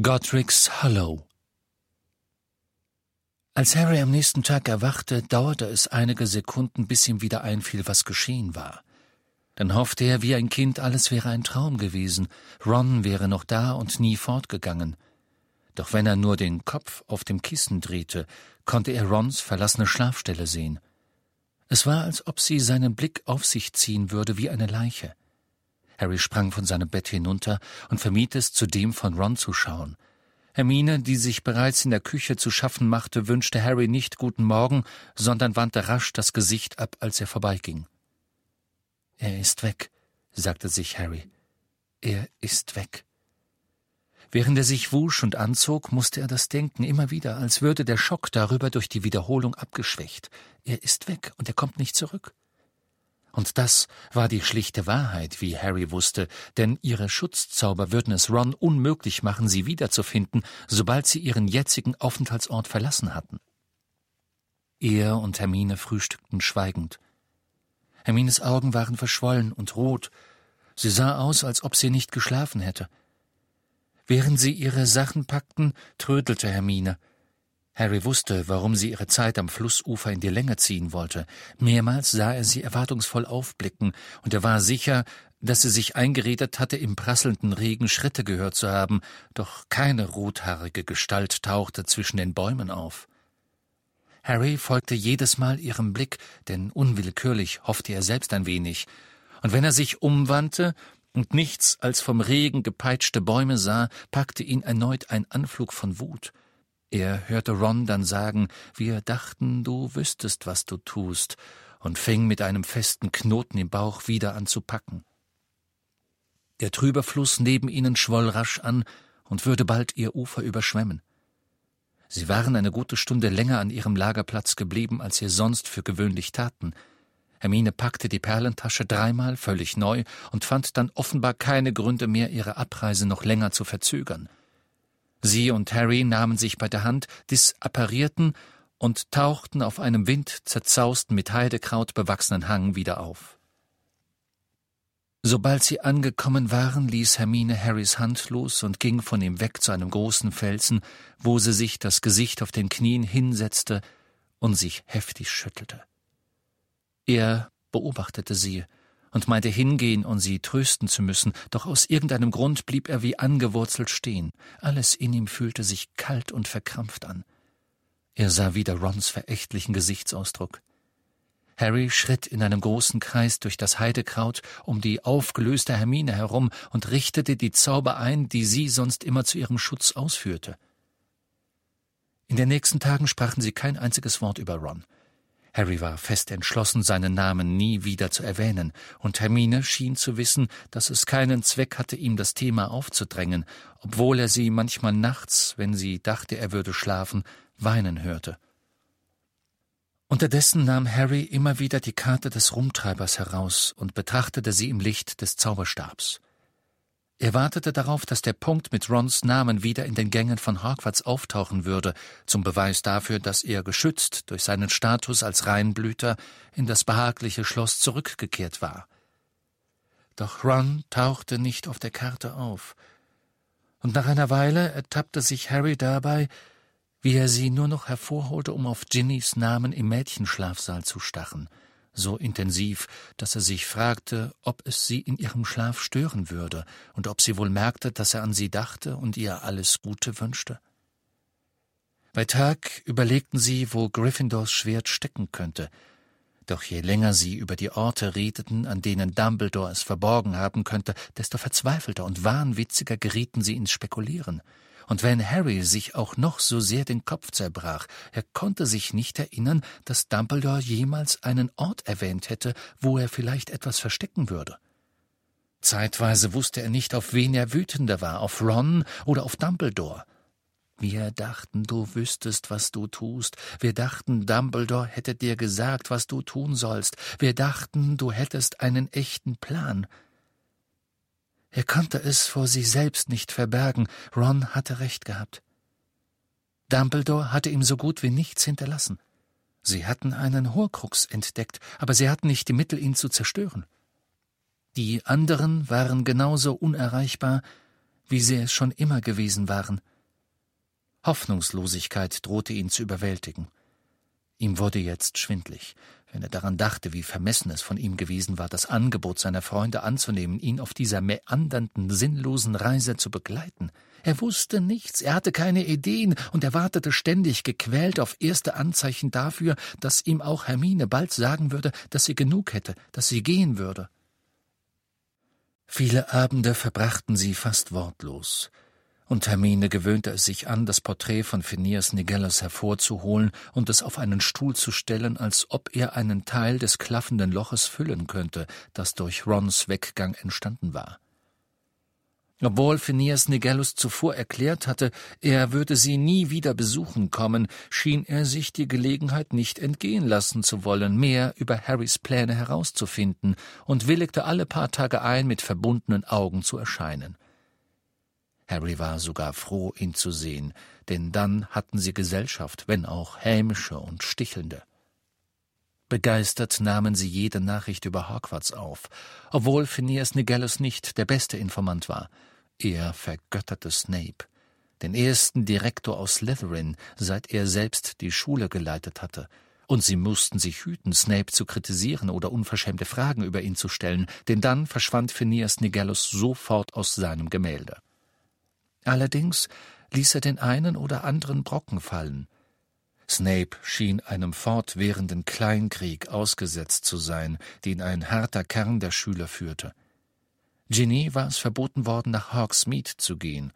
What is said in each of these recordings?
Godric's Hollow Als Harry am nächsten Tag erwachte, dauerte es einige Sekunden, bis ihm wieder einfiel, was geschehen war. Dann hoffte er wie ein Kind, alles wäre ein Traum gewesen, Ron wäre noch da und nie fortgegangen. Doch wenn er nur den Kopf auf dem Kissen drehte, konnte er Rons verlassene Schlafstelle sehen. Es war, als ob sie seinen Blick auf sich ziehen würde wie eine Leiche. Harry sprang von seinem Bett hinunter und vermied es, zu dem von Ron zu schauen. Hermine, die sich bereits in der Küche zu schaffen machte, wünschte Harry nicht guten Morgen, sondern wandte rasch das Gesicht ab, als er vorbeiging. Er ist weg, sagte sich Harry. Er ist weg. Während er sich wusch und anzog, musste er das denken immer wieder, als würde der Schock darüber durch die Wiederholung abgeschwächt. Er ist weg und er kommt nicht zurück. Und das war die schlichte Wahrheit, wie Harry wusste, denn ihre Schutzzauber würden es Ron unmöglich machen, sie wiederzufinden, sobald sie ihren jetzigen Aufenthaltsort verlassen hatten. Er und Hermine frühstückten schweigend. Hermines Augen waren verschwollen und rot. Sie sah aus, als ob sie nicht geschlafen hätte. Während sie ihre Sachen packten, trödelte Hermine. Harry wusste, warum sie ihre Zeit am Flussufer in die Länge ziehen wollte. Mehrmals sah er sie erwartungsvoll aufblicken, und er war sicher, dass sie sich eingeredet hatte, im prasselnden Regen Schritte gehört zu haben, doch keine rothaarige Gestalt tauchte zwischen den Bäumen auf. Harry folgte jedes Mal ihrem Blick, denn unwillkürlich hoffte er selbst ein wenig, und wenn er sich umwandte und nichts als vom Regen gepeitschte Bäume sah, packte ihn erneut ein Anflug von Wut. Er hörte Ron dann sagen, wir dachten, du wüsstest, was du tust, und fing mit einem festen Knoten im Bauch wieder an zu packen. Der trübe Fluss neben ihnen schwoll rasch an und würde bald ihr Ufer überschwemmen. Sie waren eine gute Stunde länger an ihrem Lagerplatz geblieben, als sie sonst für gewöhnlich taten. Hermine packte die Perlentasche dreimal völlig neu und fand dann offenbar keine Gründe mehr, ihre Abreise noch länger zu verzögern. Sie und Harry nahmen sich bei der Hand, disapparierten und tauchten auf einem windzerzaust mit Heidekraut bewachsenen Hang wieder auf. Sobald sie angekommen waren, ließ Hermine Harrys Hand los und ging von ihm weg zu einem großen Felsen, wo sie sich das Gesicht auf den Knien hinsetzte und sich heftig schüttelte. Er beobachtete sie, und meinte hingehen und sie trösten zu müssen, doch aus irgendeinem Grund blieb er wie angewurzelt stehen. Alles in ihm fühlte sich kalt und verkrampft an. Er sah wieder Rons verächtlichen Gesichtsausdruck. Harry schritt in einem großen Kreis durch das Heidekraut um die aufgelöste Hermine herum und richtete die Zauber ein, die sie sonst immer zu ihrem Schutz ausführte. In den nächsten Tagen sprachen sie kein einziges Wort über Ron. Harry war fest entschlossen, seinen Namen nie wieder zu erwähnen, und Hermine schien zu wissen, dass es keinen Zweck hatte, ihm das Thema aufzudrängen, obwohl er sie manchmal nachts, wenn sie dachte, er würde schlafen, weinen hörte. Unterdessen nahm Harry immer wieder die Karte des Rumtreibers heraus und betrachtete sie im Licht des Zauberstabs. Er wartete darauf, dass der Punkt mit Rons Namen wieder in den Gängen von Hogwarts auftauchen würde, zum Beweis dafür, dass er geschützt durch seinen Status als Reinblüter in das behagliche Schloss zurückgekehrt war. Doch Ron tauchte nicht auf der Karte auf, und nach einer Weile ertappte sich Harry dabei, wie er sie nur noch hervorholte, um auf Ginnys Namen im Mädchenschlafsaal zu stachen – so intensiv, dass er sich fragte, ob es sie in ihrem Schlaf stören würde und ob sie wohl merkte, dass er an sie dachte und ihr alles Gute wünschte. Bei Tag überlegten sie, wo Gryffindors Schwert stecken könnte, doch je länger sie über die Orte redeten, an denen Dumbledore es verborgen haben könnte, desto verzweifelter und wahnwitziger gerieten sie ins Spekulieren – und wenn Harry sich auch noch so sehr den Kopf zerbrach, er konnte sich nicht erinnern, dass Dumbledore jemals einen Ort erwähnt hätte, wo er vielleicht etwas verstecken würde. Zeitweise wusste er nicht, auf wen er wütender war, auf Ron oder auf Dumbledore. Wir dachten, du wüsstest, was du tust. Wir dachten, Dumbledore hätte dir gesagt, was du tun sollst. Wir dachten, du hättest einen echten Plan. Er konnte es vor sich selbst nicht verbergen, Ron hatte recht gehabt. Dumbledore hatte ihm so gut wie nichts hinterlassen. Sie hatten einen Horcrux entdeckt, aber sie hatten nicht die Mittel, ihn zu zerstören. Die anderen waren genauso unerreichbar wie sie es schon immer gewesen waren. Hoffnungslosigkeit drohte ihn zu überwältigen. Ihm wurde jetzt schwindlig, wenn er daran dachte, wie vermessen es von ihm gewesen war, das Angebot seiner Freunde anzunehmen, ihn auf dieser meandernden, sinnlosen Reise zu begleiten. Er wusste nichts, er hatte keine Ideen und er wartete ständig gequält auf erste Anzeichen dafür, dass ihm auch Hermine bald sagen würde, dass sie genug hätte, dass sie gehen würde. Viele Abende verbrachten sie fast wortlos und Hermine gewöhnte es sich an, das Porträt von Phineas Nigellus hervorzuholen und es auf einen Stuhl zu stellen, als ob er einen Teil des klaffenden Loches füllen könnte, das durch Rons Weggang entstanden war. Obwohl Phineas Nigellus zuvor erklärt hatte, er würde sie nie wieder besuchen kommen, schien er sich die Gelegenheit nicht entgehen lassen zu wollen, mehr über Harrys Pläne herauszufinden, und willigte alle paar Tage ein, mit verbundenen Augen zu erscheinen. Harry war sogar froh, ihn zu sehen, denn dann hatten sie Gesellschaft, wenn auch hämische und stichelnde. Begeistert nahmen sie jede Nachricht über Hogwarts auf, obwohl Phineas Nigellus nicht der beste Informant war. Er vergötterte Snape, den ersten Direktor aus Slytherin, seit er selbst die Schule geleitet hatte, und sie mussten sich hüten, Snape zu kritisieren oder unverschämte Fragen über ihn zu stellen, denn dann verschwand Phineas Nigellus sofort aus seinem Gemälde. Allerdings ließ er den einen oder anderen Brocken fallen. Snape schien einem fortwährenden Kleinkrieg ausgesetzt zu sein, den ein harter Kern der Schüler führte. Ginny war es verboten worden, nach Hogsmeade zu gehen.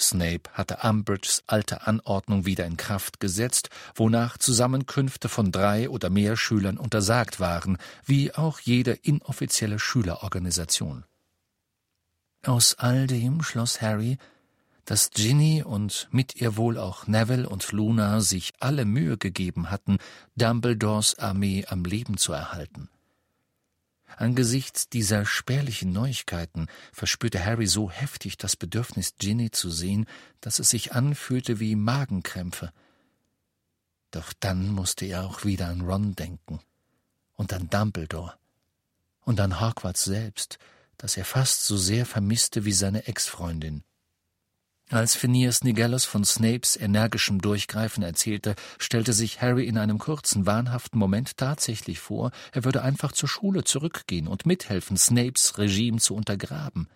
Snape hatte Umbridges alte Anordnung wieder in Kraft gesetzt, wonach Zusammenkünfte von drei oder mehr Schülern untersagt waren, wie auch jede inoffizielle Schülerorganisation. Aus all dem schloss Harry, dass Ginny und mit ihr wohl auch Neville und Luna sich alle Mühe gegeben hatten, Dumbledores Armee am Leben zu erhalten. Angesichts dieser spärlichen Neuigkeiten verspürte Harry so heftig das Bedürfnis, Ginny zu sehen, dass es sich anfühlte wie Magenkrämpfe. Doch dann musste er auch wieder an Ron denken und an Dumbledore und an Hogwarts selbst, das er fast so sehr vermisste wie seine Ex-Freundin. Als Phineas Nigellus von Snapes energischem Durchgreifen erzählte, stellte sich Harry in einem kurzen, wahnhaften Moment tatsächlich vor, er würde einfach zur Schule zurückgehen und mithelfen, Snapes Regime zu untergraben.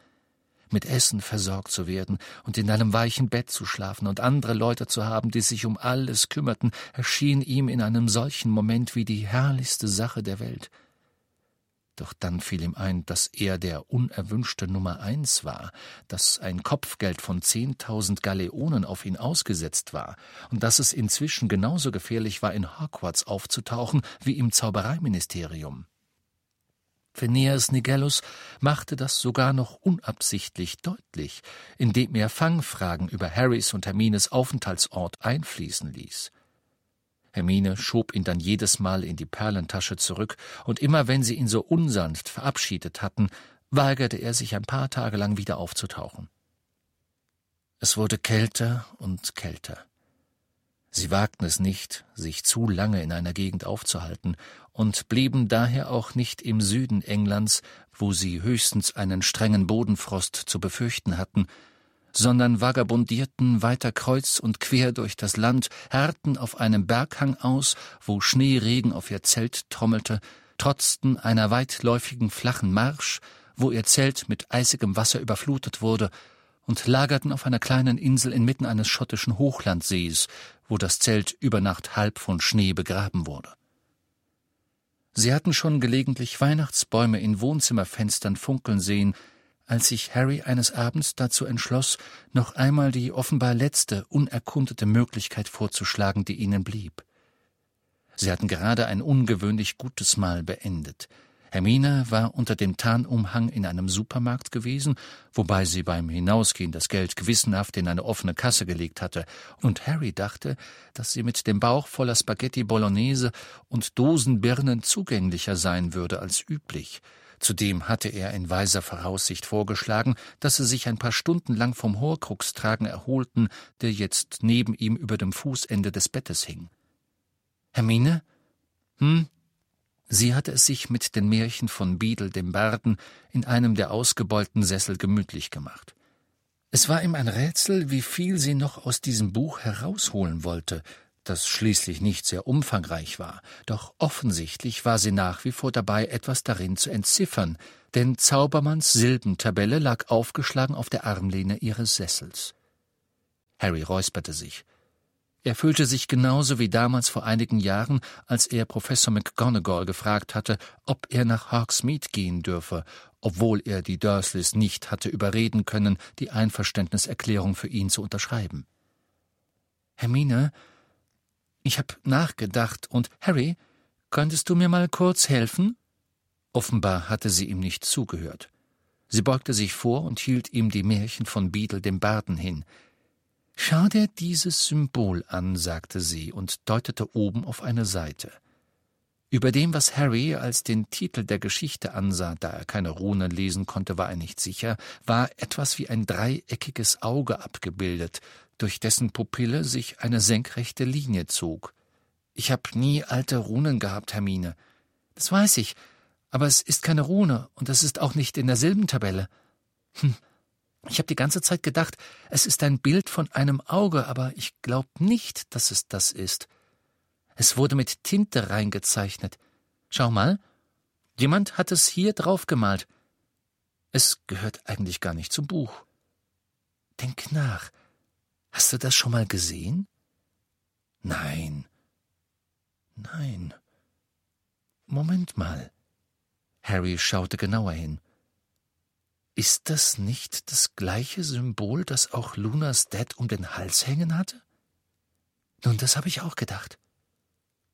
Mit Essen versorgt zu werden und in einem weichen Bett zu schlafen und andere Leute zu haben, die sich um alles kümmerten, erschien ihm in einem solchen Moment wie die herrlichste Sache der Welt. Doch dann fiel ihm ein, dass er der unerwünschte Nummer eins war, dass ein Kopfgeld von zehntausend Galeonen auf ihn ausgesetzt war und dass es inzwischen genauso gefährlich war, in Hogwarts aufzutauchen wie im Zaubereiministerium. Phineas Nigellus machte das sogar noch unabsichtlich deutlich, indem er Fangfragen über Harrys und Hermines Aufenthaltsort einfließen ließ. Hermine schob ihn dann jedes Mal in die Perlentasche zurück, und immer wenn sie ihn so unsanft verabschiedet hatten, weigerte er sich ein paar Tage lang wieder aufzutauchen. Es wurde kälter und kälter. Sie wagten es nicht, sich zu lange in einer Gegend aufzuhalten, und blieben daher auch nicht im Süden Englands, wo sie höchstens einen strengen Bodenfrost zu befürchten hatten, sondern vagabundierten weiter kreuz und quer durch das Land, harrten auf einem Berghang aus, wo Schneeregen auf ihr Zelt trommelte, trotzten einer weitläufigen flachen Marsch, wo ihr Zelt mit eisigem Wasser überflutet wurde, und lagerten auf einer kleinen Insel inmitten eines schottischen Hochlandsees, wo das Zelt über Nacht halb von Schnee begraben wurde. Sie hatten schon gelegentlich Weihnachtsbäume in Wohnzimmerfenstern funkeln sehen, als sich Harry eines Abends dazu entschloss, noch einmal die offenbar letzte unerkundete Möglichkeit vorzuschlagen, die ihnen blieb. Sie hatten gerade ein ungewöhnlich gutes Mahl beendet. Hermine war unter dem Tarnumhang in einem Supermarkt gewesen, wobei sie beim Hinausgehen das Geld gewissenhaft in eine offene Kasse gelegt hatte, und Harry dachte, dass sie mit dem Bauch voller Spaghetti Bolognese und Dosenbirnen zugänglicher sein würde als üblich, Zudem hatte er in weiser Voraussicht vorgeschlagen, dass sie sich ein paar Stunden lang vom Horcruxtragen erholten, der jetzt neben ihm über dem Fußende des Bettes hing. Hermine? Hm? Sie hatte es sich mit den Märchen von Beadle dem Barden in einem der ausgebeulten Sessel gemütlich gemacht. Es war ihm ein Rätsel, wie viel sie noch aus diesem Buch herausholen wollte, das schließlich nicht sehr umfangreich war, doch offensichtlich war sie nach wie vor dabei, etwas darin zu entziffern, denn Zaubermanns Silbentabelle lag aufgeschlagen auf der Armlehne ihres Sessels. Harry räusperte sich. Er fühlte sich genauso wie damals vor einigen Jahren, als er Professor McGonagall gefragt hatte, ob er nach Hogsmeade gehen dürfe, obwohl er die Dursleys nicht hatte überreden können, die Einverständniserklärung für ihn zu unterschreiben. Hermine, ich hab nachgedacht und Harry, könntest du mir mal kurz helfen? Offenbar hatte sie ihm nicht zugehört. Sie beugte sich vor und hielt ihm die Märchen von Beadle dem Barden hin. Schau dir dieses Symbol an, sagte sie und deutete oben auf eine Seite. Über dem, was Harry als den Titel der Geschichte ansah, da er keine Runen lesen konnte, war er nicht sicher, war etwas wie ein dreieckiges Auge abgebildet, durch dessen Pupille sich eine senkrechte Linie zog. Ich hab nie alte Runen gehabt, Hermine. Das weiß ich, aber es ist keine Rune und es ist auch nicht in der Silbentabelle. Hm. Ich habe die ganze Zeit gedacht, es ist ein Bild von einem Auge, aber ich glaub nicht, dass es das ist. Es wurde mit Tinte reingezeichnet. Schau mal, jemand hat es hier drauf gemalt. Es gehört eigentlich gar nicht zum Buch. Denk nach. Hast du das schon mal gesehen? Nein. Nein. Moment mal. Harry schaute genauer hin. Ist das nicht das gleiche Symbol, das auch Lunas Dad um den Hals hängen hatte? Nun, das habe ich auch gedacht.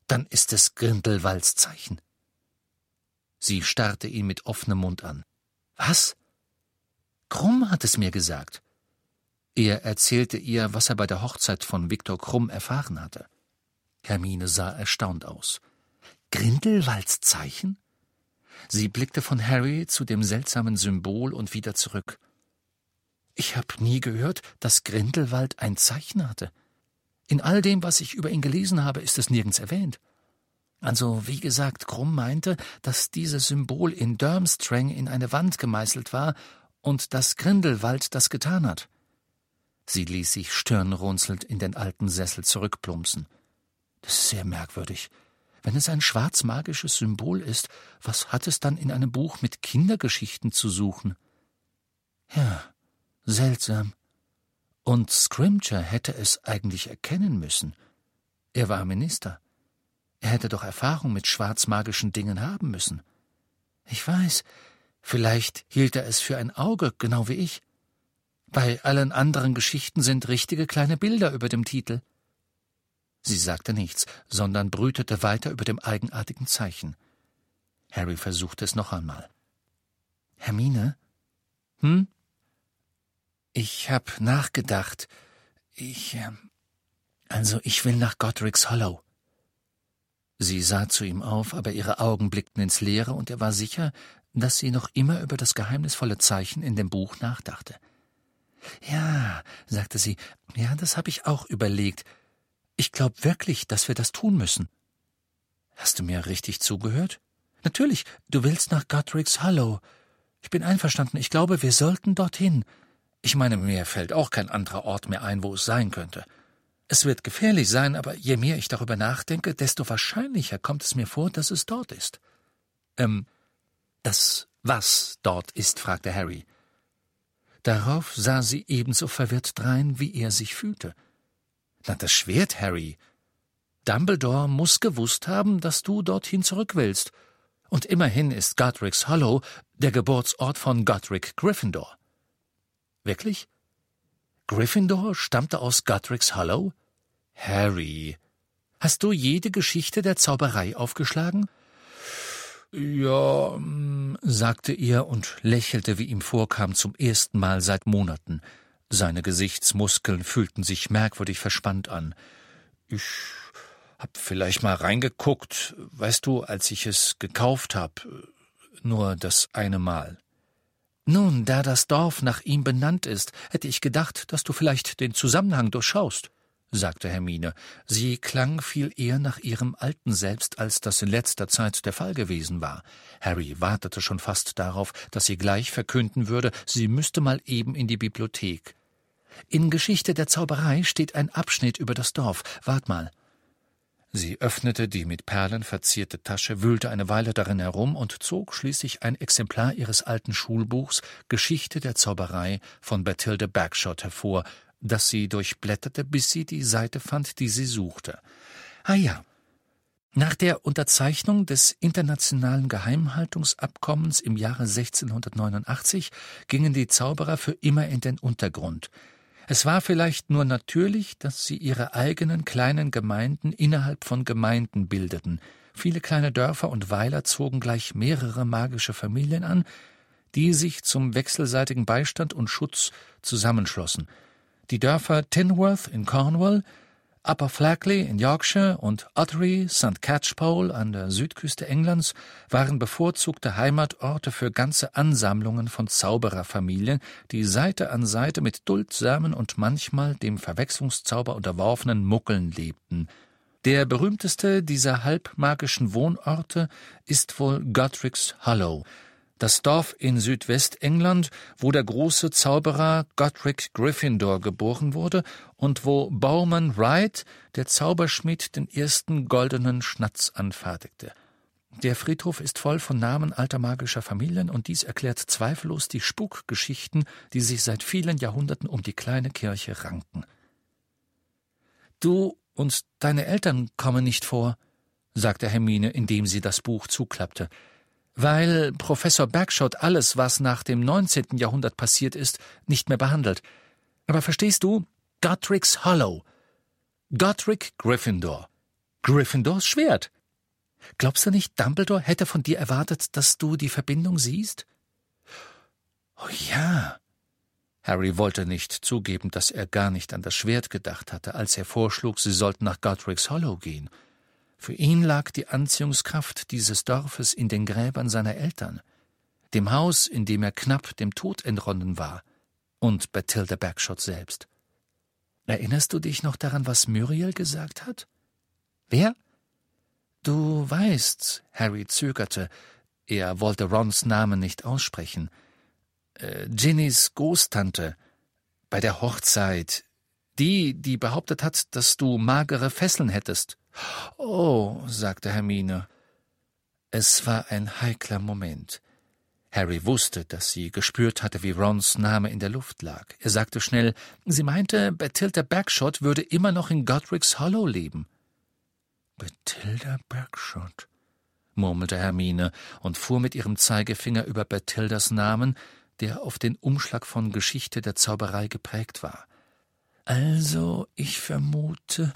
Dann ist es Grindelwalds Zeichen. Sie starrte ihn mit offenem Mund an. Was? Krumm hat es mir gesagt. Er erzählte ihr, was er bei der Hochzeit von Viktor Krumm erfahren hatte. Hermine sah erstaunt aus. Grindelwalds Zeichen? Sie blickte von Harry zu dem seltsamen Symbol und wieder zurück. Ich habe nie gehört, dass Grindelwald ein Zeichen hatte. In all dem, was ich über ihn gelesen habe, ist es nirgends erwähnt. Also, wie gesagt, Krumm meinte, dass dieses Symbol in Durmstrang in eine Wand gemeißelt war und dass Grindelwald das getan hat. Sie ließ sich stirnrunzelnd in den alten Sessel zurückplumpsen. Das ist sehr merkwürdig. Wenn es ein schwarzmagisches Symbol ist, was hat es dann in einem Buch mit Kindergeschichten zu suchen? Ja, seltsam. Und Scrimger hätte es eigentlich erkennen müssen. Er war Minister. Er hätte doch Erfahrung mit schwarzmagischen Dingen haben müssen. Ich weiß, vielleicht hielt er es für ein Auge, genau wie ich. Bei allen anderen Geschichten sind richtige kleine Bilder über dem Titel. Sie sagte nichts, sondern brütete weiter über dem eigenartigen Zeichen. Harry versuchte es noch einmal. Hermine? Hm? Ich hab nachgedacht. Ich. Äh, also, ich will nach Godric's Hollow. Sie sah zu ihm auf, aber ihre Augen blickten ins Leere, und er war sicher, dass sie noch immer über das geheimnisvolle Zeichen in dem Buch nachdachte. Ja, sagte sie, ja, das habe ich auch überlegt, ich glaube wirklich, dass wir das tun müssen. Hast du mir richtig zugehört? Natürlich, du willst nach Godric's Hollow. Ich bin einverstanden, ich glaube, wir sollten dorthin. Ich meine, mir fällt auch kein anderer Ort mehr ein, wo es sein könnte. Es wird gefährlich sein, aber je mehr ich darüber nachdenke, desto wahrscheinlicher kommt es mir vor, dass es dort ist. Ähm, das was dort ist, fragte Harry. Darauf sah sie ebenso verwirrt drein, wie er sich fühlte. Na, das Schwert, Harry. Dumbledore muss gewusst haben, dass du dorthin zurück willst. Und immerhin ist Godric's Hollow der Geburtsort von Godric Gryffindor. Wirklich? Gryffindor stammte aus Godric's Hollow? Harry, hast du jede Geschichte der Zauberei aufgeschlagen? Ja, mm, sagte er und lächelte, wie ihm vorkam, zum ersten Mal seit Monaten. Seine Gesichtsmuskeln fühlten sich merkwürdig verspannt an. Ich hab vielleicht mal reingeguckt, weißt du, als ich es gekauft hab, nur das eine Mal. Nun, da das Dorf nach ihm benannt ist, hätte ich gedacht, dass du vielleicht den Zusammenhang durchschaust, sagte Hermine. Sie klang viel eher nach ihrem alten Selbst, als das in letzter Zeit der Fall gewesen war. Harry wartete schon fast darauf, dass sie gleich verkünden würde, sie müsste mal eben in die Bibliothek. In Geschichte der Zauberei steht ein Abschnitt über das Dorf. Wart mal. Sie öffnete die mit Perlen verzierte Tasche, wühlte eine Weile darin herum und zog schließlich ein Exemplar ihres alten Schulbuchs Geschichte der Zauberei von Bathilde Bagshot hervor, das sie durchblätterte, bis sie die Seite fand, die sie suchte. Ah ja. Nach der Unterzeichnung des internationalen Geheimhaltungsabkommens im Jahre 1689 gingen die Zauberer für immer in den Untergrund. Es war vielleicht nur natürlich, dass sie ihre eigenen kleinen Gemeinden innerhalb von Gemeinden bildeten. Viele kleine Dörfer und Weiler zogen gleich mehrere magische Familien an, die sich zum wechselseitigen Beistand und Schutz zusammenschlossen. Die Dörfer Tinworth in Cornwall, Upper Flackley in Yorkshire und Ottery, St. Catchpole an der Südküste Englands waren bevorzugte Heimatorte für ganze Ansammlungen von Zaubererfamilien, die Seite an Seite mit duldsamen und manchmal dem Verwechslungszauber unterworfenen Muckeln lebten. Der berühmteste dieser halbmagischen Wohnorte ist wohl Godric's Hollow, das Dorf in Südwestengland, wo der große Zauberer Godric Gryffindor geboren wurde und wo Bowman Wright, der Zauberschmied, den ersten goldenen Schnatz anfertigte. Der Friedhof ist voll von Namen alter magischer Familien, und dies erklärt zweifellos die Spukgeschichten, die sich seit vielen Jahrhunderten um die kleine Kirche ranken. Du und deine Eltern kommen nicht vor, sagte Hermine, indem sie das Buch zuklappte weil Professor Bagshot alles, was nach dem 19. Jahrhundert passiert ist, nicht mehr behandelt. Aber verstehst du? Godric's Hollow. Godric Gryffindor. Gryffindors Schwert. Glaubst du nicht, Dumbledore hätte von dir erwartet, dass du die Verbindung siehst? Oh ja. Harry wollte nicht zugeben, dass er gar nicht an das Schwert gedacht hatte, als er vorschlug, sie sollten nach Godric's Hollow gehen. Für ihn lag die Anziehungskraft dieses Dorfes in den Gräbern seiner Eltern, dem Haus, in dem er knapp dem Tod entronnen war, und Bathilda Bagshot selbst. Erinnerst du dich noch daran, was Muriel gesagt hat? Wer? Du weißt, Harry zögerte, er wollte Rons Namen nicht aussprechen. Äh, Ginnys Großtante, bei der Hochzeit, die, die behauptet hat, dass du magere Fesseln hättest. Oh, sagte Hermine. Es war ein heikler Moment. Harry wusste, dass sie gespürt hatte, wie Rons Name in der Luft lag. Er sagte schnell, sie meinte, Bathilda Bagshot würde immer noch in Godric's Hollow leben. Bathilda Bagshot, murmelte Hermine und fuhr mit ihrem Zeigefinger über Bathildas Namen, der auf den Umschlag von Geschichte der Zauberei geprägt war. Also, ich vermute.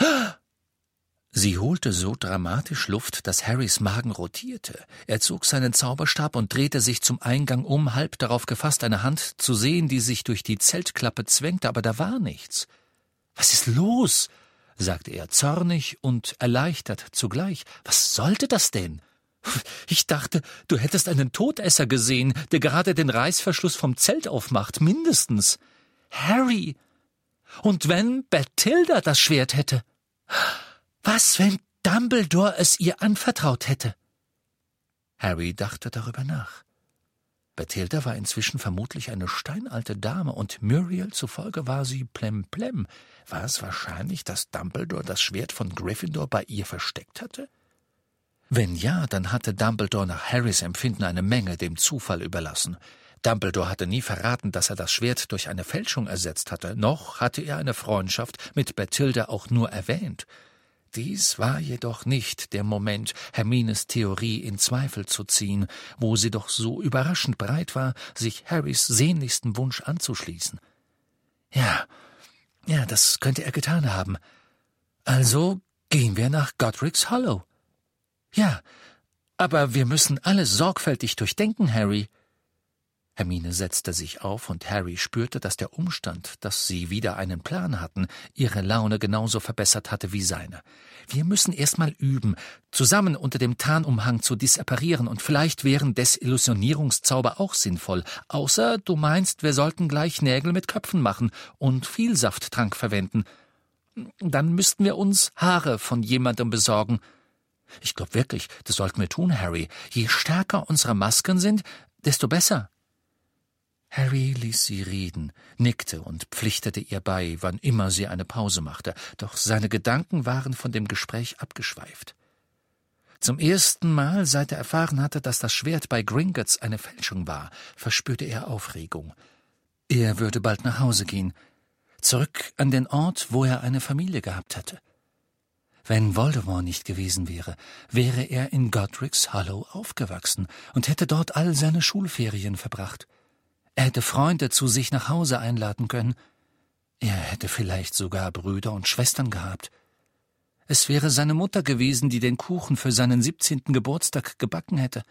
Sie holte so dramatisch Luft, dass Harrys Magen rotierte. Er zog seinen Zauberstab und drehte sich zum Eingang um, halb darauf gefasst, eine Hand zu sehen, die sich durch die Zeltklappe zwängte, aber da war nichts. Was ist los? sagte er zornig und erleichtert zugleich. Was sollte das denn? Ich dachte, du hättest einen Todesser gesehen, der gerade den Reißverschluss vom Zelt aufmacht, mindestens. Harry! Und wenn Bathilda das Schwert hätte? Was, wenn Dumbledore es ihr anvertraut hätte? Harry dachte darüber nach. Bathilda war inzwischen vermutlich eine steinalte Dame, und Muriel zufolge war sie plemplem. War es wahrscheinlich, dass Dumbledore das Schwert von Gryffindor bei ihr versteckt hatte? Wenn ja, dann hatte Dumbledore nach Harrys Empfinden eine Menge dem Zufall überlassen. Dumbledore hatte nie verraten, dass er das Schwert durch eine Fälschung ersetzt hatte, noch hatte er eine Freundschaft mit Bathilda auch nur erwähnt. Dies war jedoch nicht der Moment, Hermines Theorie in Zweifel zu ziehen, wo sie doch so überraschend bereit war, sich Harrys sehnlichsten Wunsch anzuschließen. Ja, ja, das könnte er getan haben. Also gehen wir nach Godric's Hollow. Ja, aber wir müssen alles sorgfältig durchdenken, Harry. Hermine setzte sich auf, und Harry spürte, dass der Umstand, dass sie wieder einen Plan hatten, ihre Laune genauso verbessert hatte wie seine. Wir müssen erst mal üben, zusammen unter dem Tarnumhang zu disapparieren, und vielleicht wären Desillusionierungszauber auch sinnvoll, außer du meinst, wir sollten gleich Nägel mit Köpfen machen und Vielsafttrank verwenden. Dann müssten wir uns Haare von jemandem besorgen. Ich glaube wirklich, das sollten wir tun, Harry. Je stärker unsere Masken sind, desto besser. Harry ließ sie reden, nickte und pflichtete ihr bei, wann immer sie eine Pause machte, doch seine Gedanken waren von dem Gespräch abgeschweift. Zum ersten Mal, seit er erfahren hatte, dass das Schwert bei Gringotts eine Fälschung war, verspürte er Aufregung. Er würde bald nach Hause gehen, zurück an den Ort, wo er eine Familie gehabt hatte. Wenn Voldemort nicht gewesen wäre, wäre er in Godric's Hollow aufgewachsen und hätte dort all seine Schulferien verbracht. Er hätte Freunde zu sich nach Hause einladen können. Er hätte vielleicht sogar Brüder und Schwestern gehabt. Es wäre seine Mutter gewesen, die den Kuchen für seinen siebzehnten Geburtstag gebacken hätte.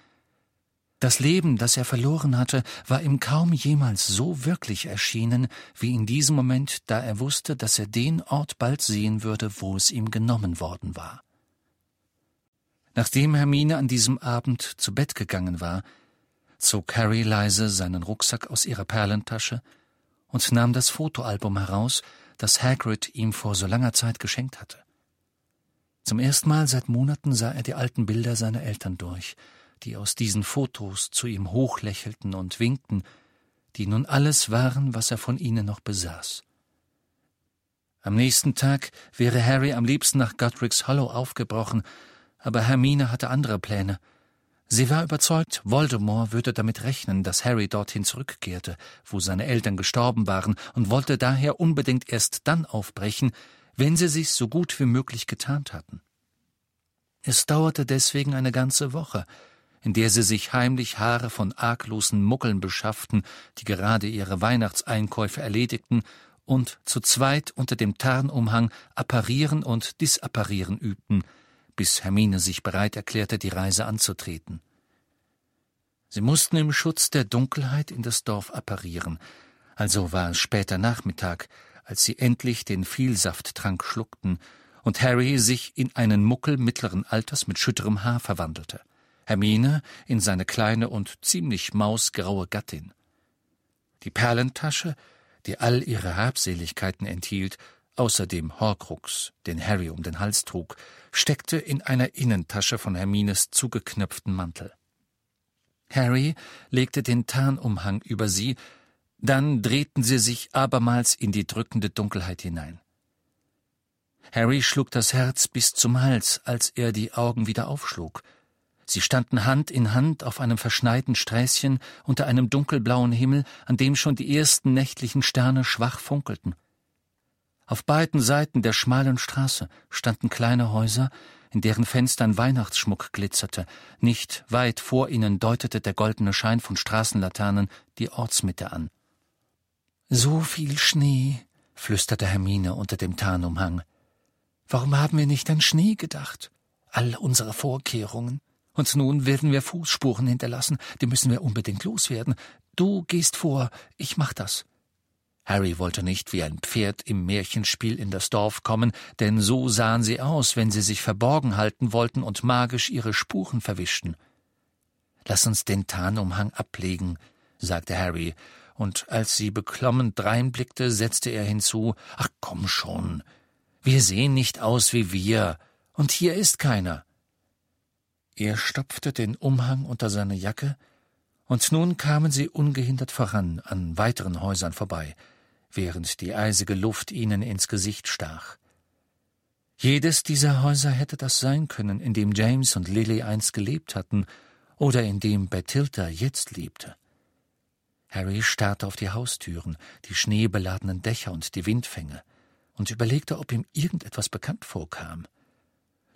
Das Leben, das er verloren hatte, war ihm kaum jemals so wirklich erschienen wie in diesem Moment, da er wusste, dass er den Ort bald sehen würde, wo es ihm genommen worden war. Nachdem Hermine an diesem Abend zu Bett gegangen war, zog Harry leise seinen Rucksack aus ihrer Perlentasche und nahm das Fotoalbum heraus, das Hagrid ihm vor so langer Zeit geschenkt hatte. Zum ersten Mal seit Monaten sah er die alten Bilder seiner Eltern durch, die aus diesen Fotos zu ihm hochlächelten und winkten, die nun alles waren, was er von ihnen noch besaß. Am nächsten Tag wäre Harry am liebsten nach Godric's Hollow aufgebrochen, aber Hermine hatte andere Pläne – Sie war überzeugt, Voldemort würde damit rechnen, dass Harry dorthin zurückkehrte, wo seine Eltern gestorben waren, und wollte daher unbedingt erst dann aufbrechen, wenn sie sich so gut wie möglich getarnt hatten. Es dauerte deswegen eine ganze Woche, in der sie sich heimlich Haare von arglosen Muckeln beschafften, die gerade ihre Weihnachtseinkäufe erledigten und zu zweit unter dem Tarnumhang apparieren und disapparieren übten – bis Hermine sich bereit erklärte, die Reise anzutreten. Sie mussten im Schutz der Dunkelheit in das Dorf apparieren, also war es später Nachmittag, als sie endlich den Vielsafttrank schluckten und Harry sich in einen Muckel mittleren Alters mit schütterem Haar verwandelte, Hermine in seine kleine und ziemlich mausgraue Gattin. Die Perlentasche, die all ihre Habseligkeiten enthielt, außer dem Horcrux, den Harry um den Hals trug, steckte in einer Innentasche von Hermines zugeknöpften Mantel. Harry legte den Tarnumhang über sie, dann drehten sie sich abermals in die drückende Dunkelheit hinein. Harry schlug das Herz bis zum Hals, als er die Augen wieder aufschlug. Sie standen Hand in Hand auf einem verschneiten Sträßchen unter einem dunkelblauen Himmel, an dem schon die ersten nächtlichen Sterne schwach funkelten. Auf beiden Seiten der schmalen Straße standen kleine Häuser, in deren Fenstern Weihnachtsschmuck glitzerte. Nicht weit vor ihnen deutete der goldene Schein von Straßenlaternen die Ortsmitte an. So viel Schnee, flüsterte Hermine unter dem Tarnumhang. Warum haben wir nicht an Schnee gedacht? All unsere Vorkehrungen. Und nun werden wir Fußspuren hinterlassen, die müssen wir unbedingt loswerden. Du gehst vor, ich mach das. Harry wollte nicht wie ein Pferd im Märchenspiel in das Dorf kommen, denn so sahen sie aus, wenn sie sich verborgen halten wollten und magisch ihre Spuren verwischten. Lass uns den Tarnumhang ablegen, sagte Harry, und als sie beklommen dreinblickte, setzte er hinzu Ach komm schon. Wir sehen nicht aus wie wir, und hier ist keiner. Er stopfte den Umhang unter seine Jacke, und nun kamen sie ungehindert voran an weiteren Häusern vorbei während die eisige Luft ihnen ins Gesicht stach. Jedes dieser Häuser hätte das sein können, in dem James und Lily einst gelebt hatten oder in dem Bathilda jetzt lebte. Harry starrte auf die Haustüren, die schneebeladenen Dächer und die Windfänge und überlegte, ob ihm irgendetwas bekannt vorkam.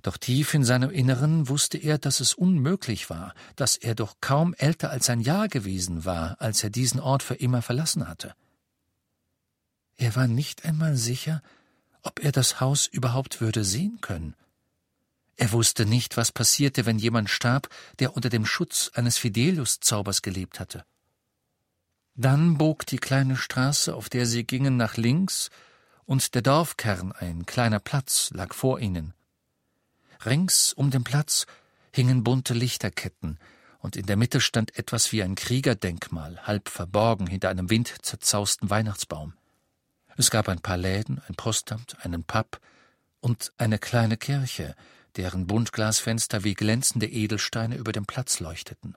Doch tief in seinem Inneren wusste er, dass es unmöglich war, dass er doch kaum älter als ein Jahr gewesen war, als er diesen Ort für immer verlassen hatte. Er war nicht einmal sicher, ob er das Haus überhaupt würde sehen können. Er wusste nicht, was passierte, wenn jemand starb, der unter dem Schutz eines Fidelius-Zaubers gelebt hatte. Dann bog die kleine Straße, auf der sie gingen, nach links, und der Dorfkern, ein kleiner Platz, lag vor ihnen. Rings um den Platz hingen bunte Lichterketten, und in der Mitte stand etwas wie ein Kriegerdenkmal, halb verborgen hinter einem windzerzausten Weihnachtsbaum. Es gab ein paar Läden, ein Postamt, einen Pub und eine kleine Kirche, deren Buntglasfenster wie glänzende Edelsteine über dem Platz leuchteten.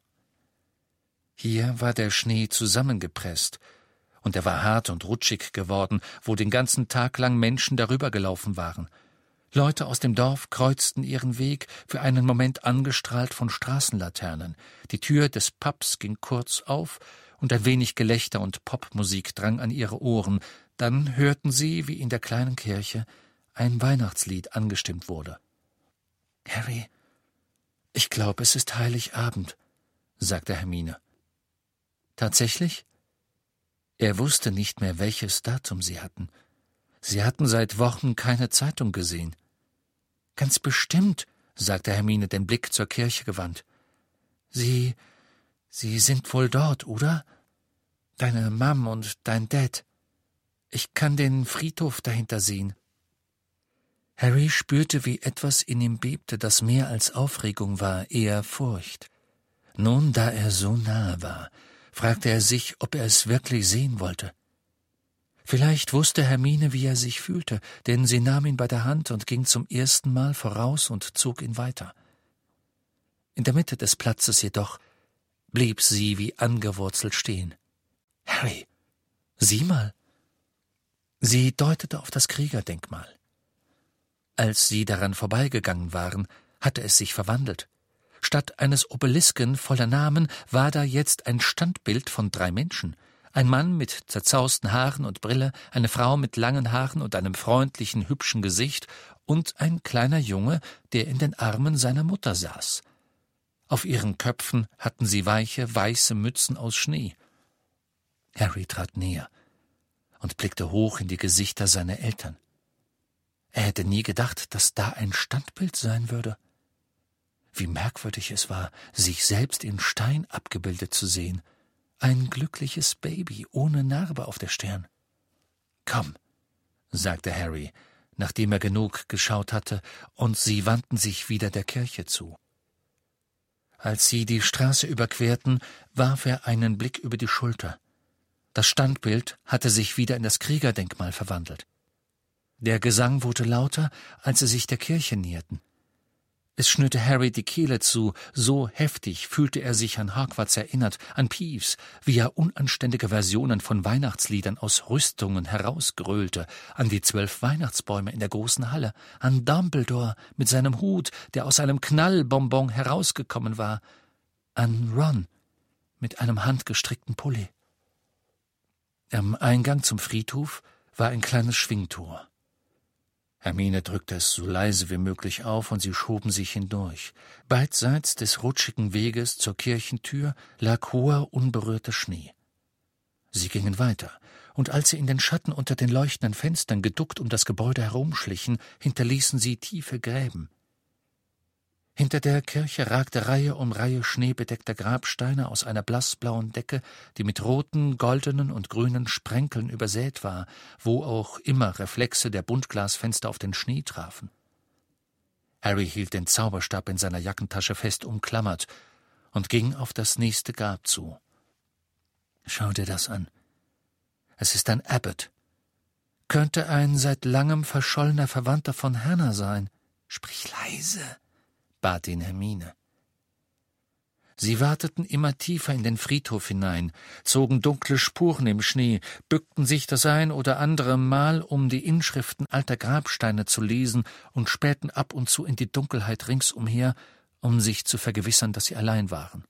Hier war der Schnee zusammengepresst, und er war hart und rutschig geworden, wo den ganzen Tag lang Menschen darüber gelaufen waren. Leute aus dem Dorf kreuzten ihren Weg, für einen Moment angestrahlt von Straßenlaternen. Die Tür des Pubs ging kurz auf, und ein wenig Gelächter und Popmusik drang an ihre Ohren. Dann hörten sie, wie in der kleinen Kirche ein Weihnachtslied angestimmt wurde. Harry, ich glaube, es ist Heiligabend, sagte Hermine. Tatsächlich? Er wusste nicht mehr, welches Datum sie hatten. Sie hatten seit Wochen keine Zeitung gesehen. Ganz bestimmt, sagte Hermine, den Blick zur Kirche gewandt. Sie. Sie sind wohl dort, oder? Deine Mom und dein Dad. Ich kann den Friedhof dahinter sehen. Harry spürte, wie etwas in ihm bebte, das mehr als Aufregung war, eher Furcht. Nun, da er so nahe war, fragte er sich, ob er es wirklich sehen wollte. Vielleicht wusste Hermine, wie er sich fühlte, denn sie nahm ihn bei der Hand und ging zum ersten Mal voraus und zog ihn weiter. In der Mitte des Platzes jedoch blieb sie wie angewurzelt stehen. Harry, sieh mal. Sie deutete auf das Kriegerdenkmal. Als sie daran vorbeigegangen waren, hatte es sich verwandelt. Statt eines Obelisken voller Namen war da jetzt ein Standbild von drei Menschen. Ein Mann mit zerzausten Haaren und Brille, eine Frau mit langen Haaren und einem freundlichen, hübschen Gesicht und ein kleiner Junge, der in den Armen seiner Mutter saß. Auf ihren Köpfen hatten sie weiche, weiße Mützen aus Schnee. Harry trat näher und blickte hoch in die Gesichter seiner Eltern. Er hätte nie gedacht, dass da ein Standbild sein würde. Wie merkwürdig es war, sich selbst in Stein abgebildet zu sehen. Ein glückliches Baby ohne Narbe auf der Stirn. Komm, sagte Harry, nachdem er genug geschaut hatte, und sie wandten sich wieder der Kirche zu. Als sie die Straße überquerten, warf er einen Blick über die Schulter. Das Standbild hatte sich wieder in das Kriegerdenkmal verwandelt. Der Gesang wurde lauter, als sie sich der Kirche näherten. Es schnürte Harry die Kehle zu, so heftig fühlte er sich an Hogwarts erinnert, an Peeves, wie er unanständige Versionen von Weihnachtsliedern aus Rüstungen herausgröhlte, an die zwölf Weihnachtsbäume in der großen Halle, an Dumbledore mit seinem Hut, der aus einem Knallbonbon herausgekommen war, an Ron mit einem handgestrickten Pulli. Am Eingang zum Friedhof war ein kleines Schwingtor. Hermine drückte es so leise wie möglich auf, und sie schoben sich hindurch. Beidseits des rutschigen Weges zur Kirchentür lag hoher, unberührter Schnee. Sie gingen weiter, und als sie in den Schatten unter den leuchtenden Fenstern geduckt um das Gebäude herumschlichen, hinterließen sie tiefe Gräben. Hinter der Kirche ragte Reihe um Reihe schneebedeckter Grabsteine aus einer blassblauen Decke, die mit roten, goldenen und grünen Sprenkeln übersät war, wo auch immer Reflexe der Buntglasfenster auf den Schnee trafen. Harry hielt den Zauberstab in seiner Jackentasche fest umklammert und ging auf das nächste Grab zu. Schau dir das an. Es ist ein Abbot. Könnte ein seit langem verschollener Verwandter von Hannah sein. Sprich leise bat ihn Hermine. Sie warteten immer tiefer in den Friedhof hinein, zogen dunkle Spuren im Schnee, bückten sich das ein oder andere Mal, um die Inschriften alter Grabsteine zu lesen und spähten ab und zu in die Dunkelheit ringsumher, um sich zu vergewissern, dass sie allein waren.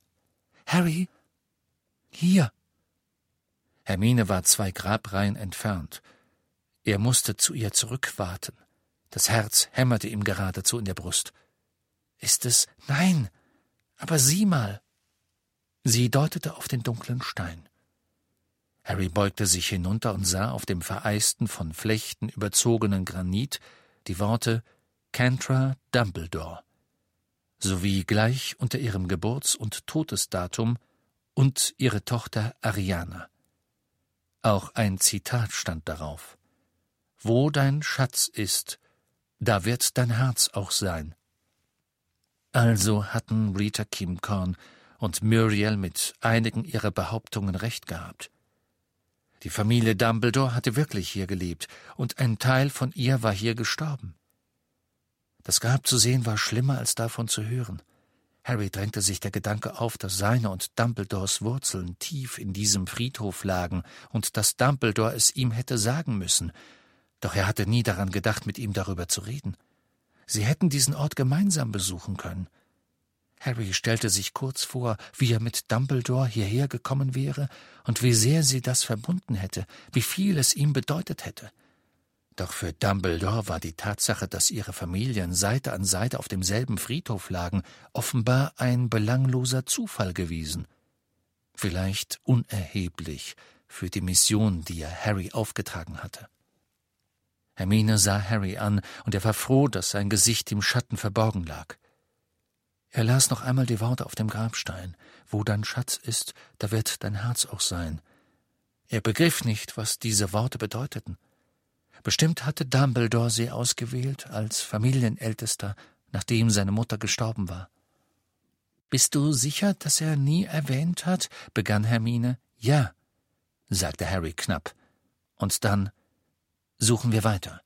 Harry? Hier. Hermine war zwei Grabreihen entfernt. Er musste zu ihr zurückwarten. Das Herz hämmerte ihm geradezu in der Brust. Ist es? Nein. Aber sieh mal. Sie deutete auf den dunklen Stein. Harry beugte sich hinunter und sah auf dem vereisten, von Flechten überzogenen Granit die Worte Cantra Dumbledore sowie gleich unter ihrem Geburts- und Todesdatum und ihre Tochter Ariana. Auch ein Zitat stand darauf. Wo dein Schatz ist, da wird dein Herz auch sein. Also hatten Rita Kimcorn und Muriel mit einigen ihrer Behauptungen recht gehabt. Die Familie Dumbledore hatte wirklich hier gelebt, und ein Teil von ihr war hier gestorben. Das Grab zu sehen war schlimmer als davon zu hören. Harry drängte sich der Gedanke auf, dass seine und Dumbledores Wurzeln tief in diesem Friedhof lagen und dass Dumbledore es ihm hätte sagen müssen. Doch er hatte nie daran gedacht, mit ihm darüber zu reden. Sie hätten diesen Ort gemeinsam besuchen können. Harry stellte sich kurz vor, wie er mit Dumbledore hierher gekommen wäre und wie sehr sie das verbunden hätte, wie viel es ihm bedeutet hätte. Doch für Dumbledore war die Tatsache, dass ihre Familien Seite an Seite auf demselben Friedhof lagen, offenbar ein belangloser Zufall gewesen. Vielleicht unerheblich für die Mission, die er Harry aufgetragen hatte. Hermine sah Harry an, und er war froh, dass sein Gesicht im Schatten verborgen lag. Er las noch einmal die Worte auf dem Grabstein Wo dein Schatz ist, da wird dein Herz auch sein. Er begriff nicht, was diese Worte bedeuteten. Bestimmt hatte Dumbledore sie ausgewählt als Familienältester, nachdem seine Mutter gestorben war. Bist du sicher, dass er nie erwähnt hat? begann Hermine. Ja, sagte Harry knapp. Und dann suchen wir weiter.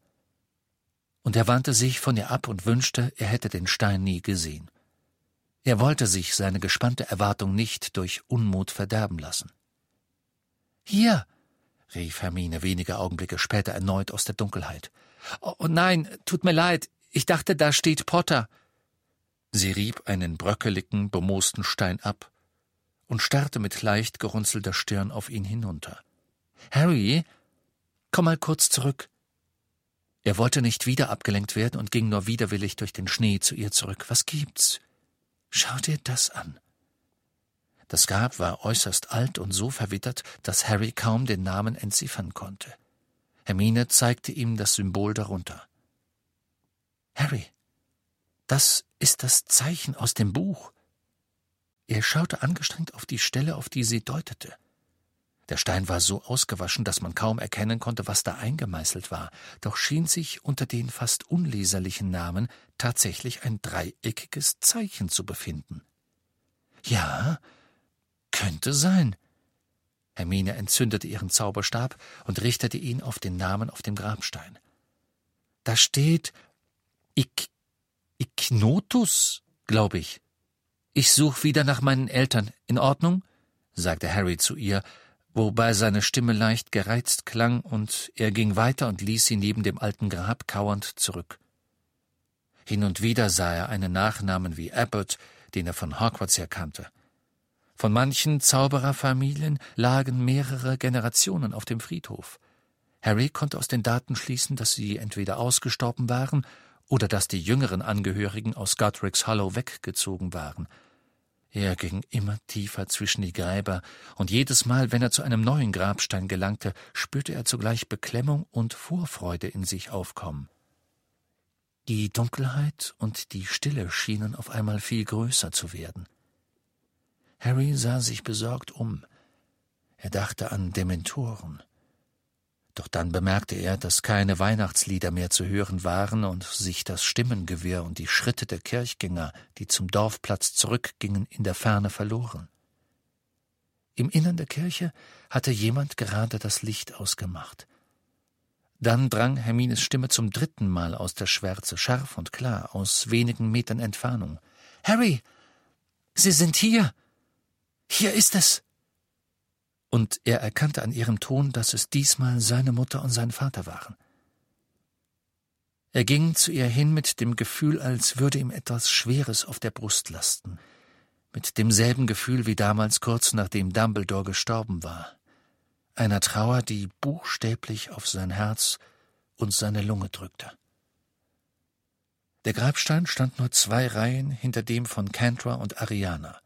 Und er wandte sich von ihr ab und wünschte, er hätte den Stein nie gesehen. Er wollte sich seine gespannte Erwartung nicht durch Unmut verderben lassen. Hier, rief Hermine wenige Augenblicke später erneut aus der Dunkelheit. Oh, oh nein, tut mir leid, ich dachte, da steht Potter. Sie rieb einen bröckeligen, bemoosten Stein ab und starrte mit leicht gerunzelter Stirn auf ihn hinunter. Harry, komm mal kurz zurück. Er wollte nicht wieder abgelenkt werden und ging nur widerwillig durch den Schnee zu ihr zurück. Was gibt's? Schau dir das an. Das Grab war äußerst alt und so verwittert, dass Harry kaum den Namen entziffern konnte. Hermine zeigte ihm das Symbol darunter. Harry, das ist das Zeichen aus dem Buch. Er schaute angestrengt auf die Stelle, auf die sie deutete. Der Stein war so ausgewaschen, dass man kaum erkennen konnte, was da eingemeißelt war, doch schien sich unter den fast unleserlichen Namen tatsächlich ein dreieckiges Zeichen zu befinden. Ja, könnte sein. Hermine entzündete ihren Zauberstab und richtete ihn auf den Namen auf dem Grabstein. Da steht Ik Ignotus, glaube ich. Ich suche wieder nach meinen Eltern. In Ordnung? sagte Harry zu ihr, wobei seine Stimme leicht gereizt klang, und er ging weiter und ließ sie neben dem alten Grab kauernd zurück. Hin und wieder sah er einen Nachnamen wie Abbott, den er von Hogwarts her kannte. Von manchen Zaubererfamilien lagen mehrere Generationen auf dem Friedhof. Harry konnte aus den Daten schließen, dass sie entweder ausgestorben waren oder dass die jüngeren Angehörigen aus Godric's Hollow weggezogen waren. Er ging immer tiefer zwischen die Gräber, und jedes Mal, wenn er zu einem neuen Grabstein gelangte, spürte er zugleich Beklemmung und Vorfreude in sich aufkommen. Die Dunkelheit und die Stille schienen auf einmal viel größer zu werden. Harry sah sich besorgt um. Er dachte an Dementoren. Doch dann bemerkte er, dass keine Weihnachtslieder mehr zu hören waren und sich das Stimmengewirr und die Schritte der Kirchgänger, die zum Dorfplatz zurückgingen, in der Ferne verloren. Im Innern der Kirche hatte jemand gerade das Licht ausgemacht. Dann drang Hermines Stimme zum dritten Mal aus der Schwärze, scharf und klar, aus wenigen Metern Entfernung. Harry, Sie sind hier. Hier ist es. Und er erkannte an ihrem Ton, dass es diesmal seine Mutter und sein Vater waren. Er ging zu ihr hin mit dem Gefühl, als würde ihm etwas Schweres auf der Brust lasten, mit demselben Gefühl wie damals kurz nachdem Dumbledore gestorben war, einer Trauer, die buchstäblich auf sein Herz und seine Lunge drückte. Der Grabstein stand nur zwei Reihen hinter dem von Cantor und Ariana.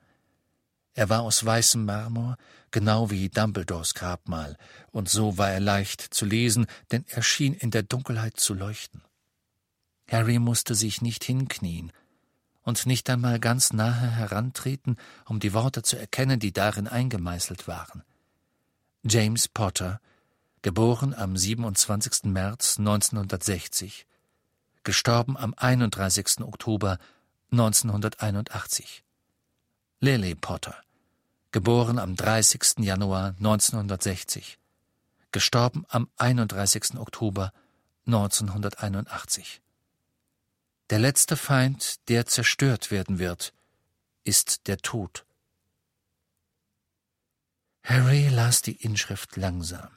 Er war aus weißem Marmor, genau wie Dumbledores Grabmal, und so war er leicht zu lesen, denn er schien in der Dunkelheit zu leuchten. Harry musste sich nicht hinknien und nicht einmal ganz nahe herantreten, um die Worte zu erkennen, die darin eingemeißelt waren. James Potter, geboren am 27. März 1960, gestorben am 31. Oktober 1981. Lily Potter, geboren am 30. Januar 1960, gestorben am 31. Oktober 1981. Der letzte Feind, der zerstört werden wird, ist der Tod. Harry las die Inschrift langsam,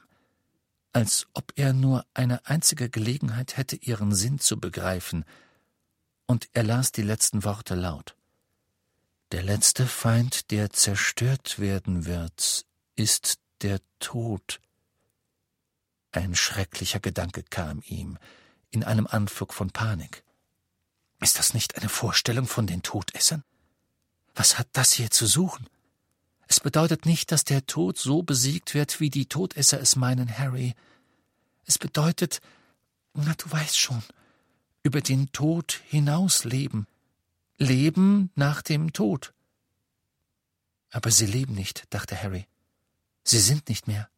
als ob er nur eine einzige Gelegenheit hätte, ihren Sinn zu begreifen, und er las die letzten Worte laut. Der letzte Feind, der zerstört werden wird, ist der Tod. Ein schrecklicher Gedanke kam ihm, in einem Anflug von Panik. Ist das nicht eine Vorstellung von den Todessern? Was hat das hier zu suchen? Es bedeutet nicht, dass der Tod so besiegt wird, wie die Todesser es meinen, Harry. Es bedeutet, na, du weißt schon, über den Tod hinaus leben. Leben nach dem Tod. Aber sie leben nicht, dachte Harry. Sie sind nicht mehr.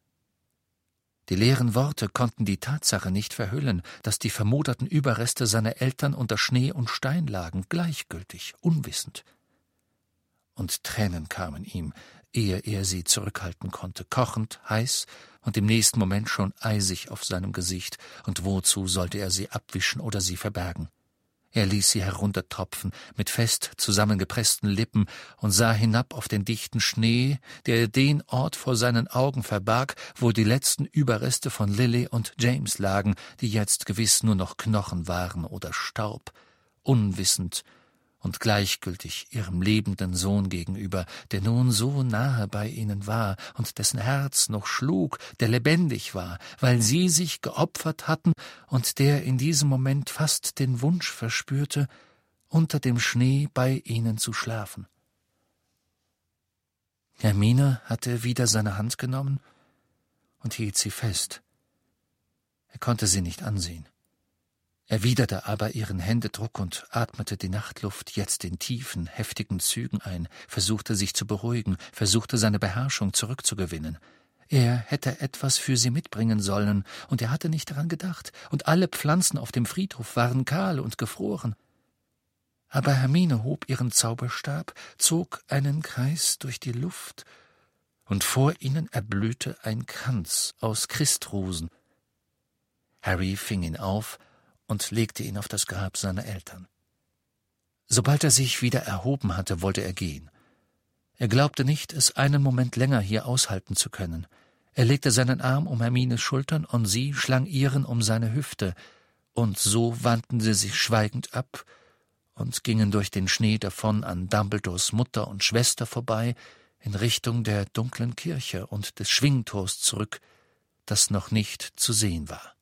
Die leeren Worte konnten die Tatsache nicht verhüllen, dass die vermoderten Überreste seiner Eltern unter Schnee und Stein lagen, gleichgültig, unwissend. Und Tränen kamen ihm, ehe er sie zurückhalten konnte, kochend, heiß und im nächsten Moment schon eisig auf seinem Gesicht, und wozu sollte er sie abwischen oder sie verbergen? Er ließ sie heruntertropfen, mit fest zusammengepressten Lippen, und sah hinab auf den dichten Schnee, der den Ort vor seinen Augen verbarg, wo die letzten Überreste von Lily und James lagen, die jetzt gewiss nur noch Knochen waren oder Staub, unwissend, und gleichgültig ihrem lebenden Sohn gegenüber, der nun so nahe bei ihnen war und dessen Herz noch schlug, der lebendig war, weil sie sich geopfert hatten und der in diesem Moment fast den Wunsch verspürte, unter dem Schnee bei ihnen zu schlafen. Hermine hatte wieder seine Hand genommen und hielt sie fest. Er konnte sie nicht ansehen erwiderte aber ihren Händedruck und atmete die Nachtluft jetzt in tiefen, heftigen Zügen ein, versuchte sich zu beruhigen, versuchte seine Beherrschung zurückzugewinnen. Er hätte etwas für sie mitbringen sollen, und er hatte nicht daran gedacht, und alle Pflanzen auf dem Friedhof waren kahl und gefroren. Aber Hermine hob ihren Zauberstab, zog einen Kreis durch die Luft, und vor ihnen erblühte ein Kranz aus Christrosen. Harry fing ihn auf, und legte ihn auf das Grab seiner Eltern. Sobald er sich wieder erhoben hatte, wollte er gehen. Er glaubte nicht, es einen Moment länger hier aushalten zu können. Er legte seinen Arm um Hermines Schultern und sie schlang ihren um seine Hüfte, und so wandten sie sich schweigend ab und gingen durch den Schnee davon an Dumbledores Mutter und Schwester vorbei, in Richtung der dunklen Kirche und des Schwingtors zurück, das noch nicht zu sehen war.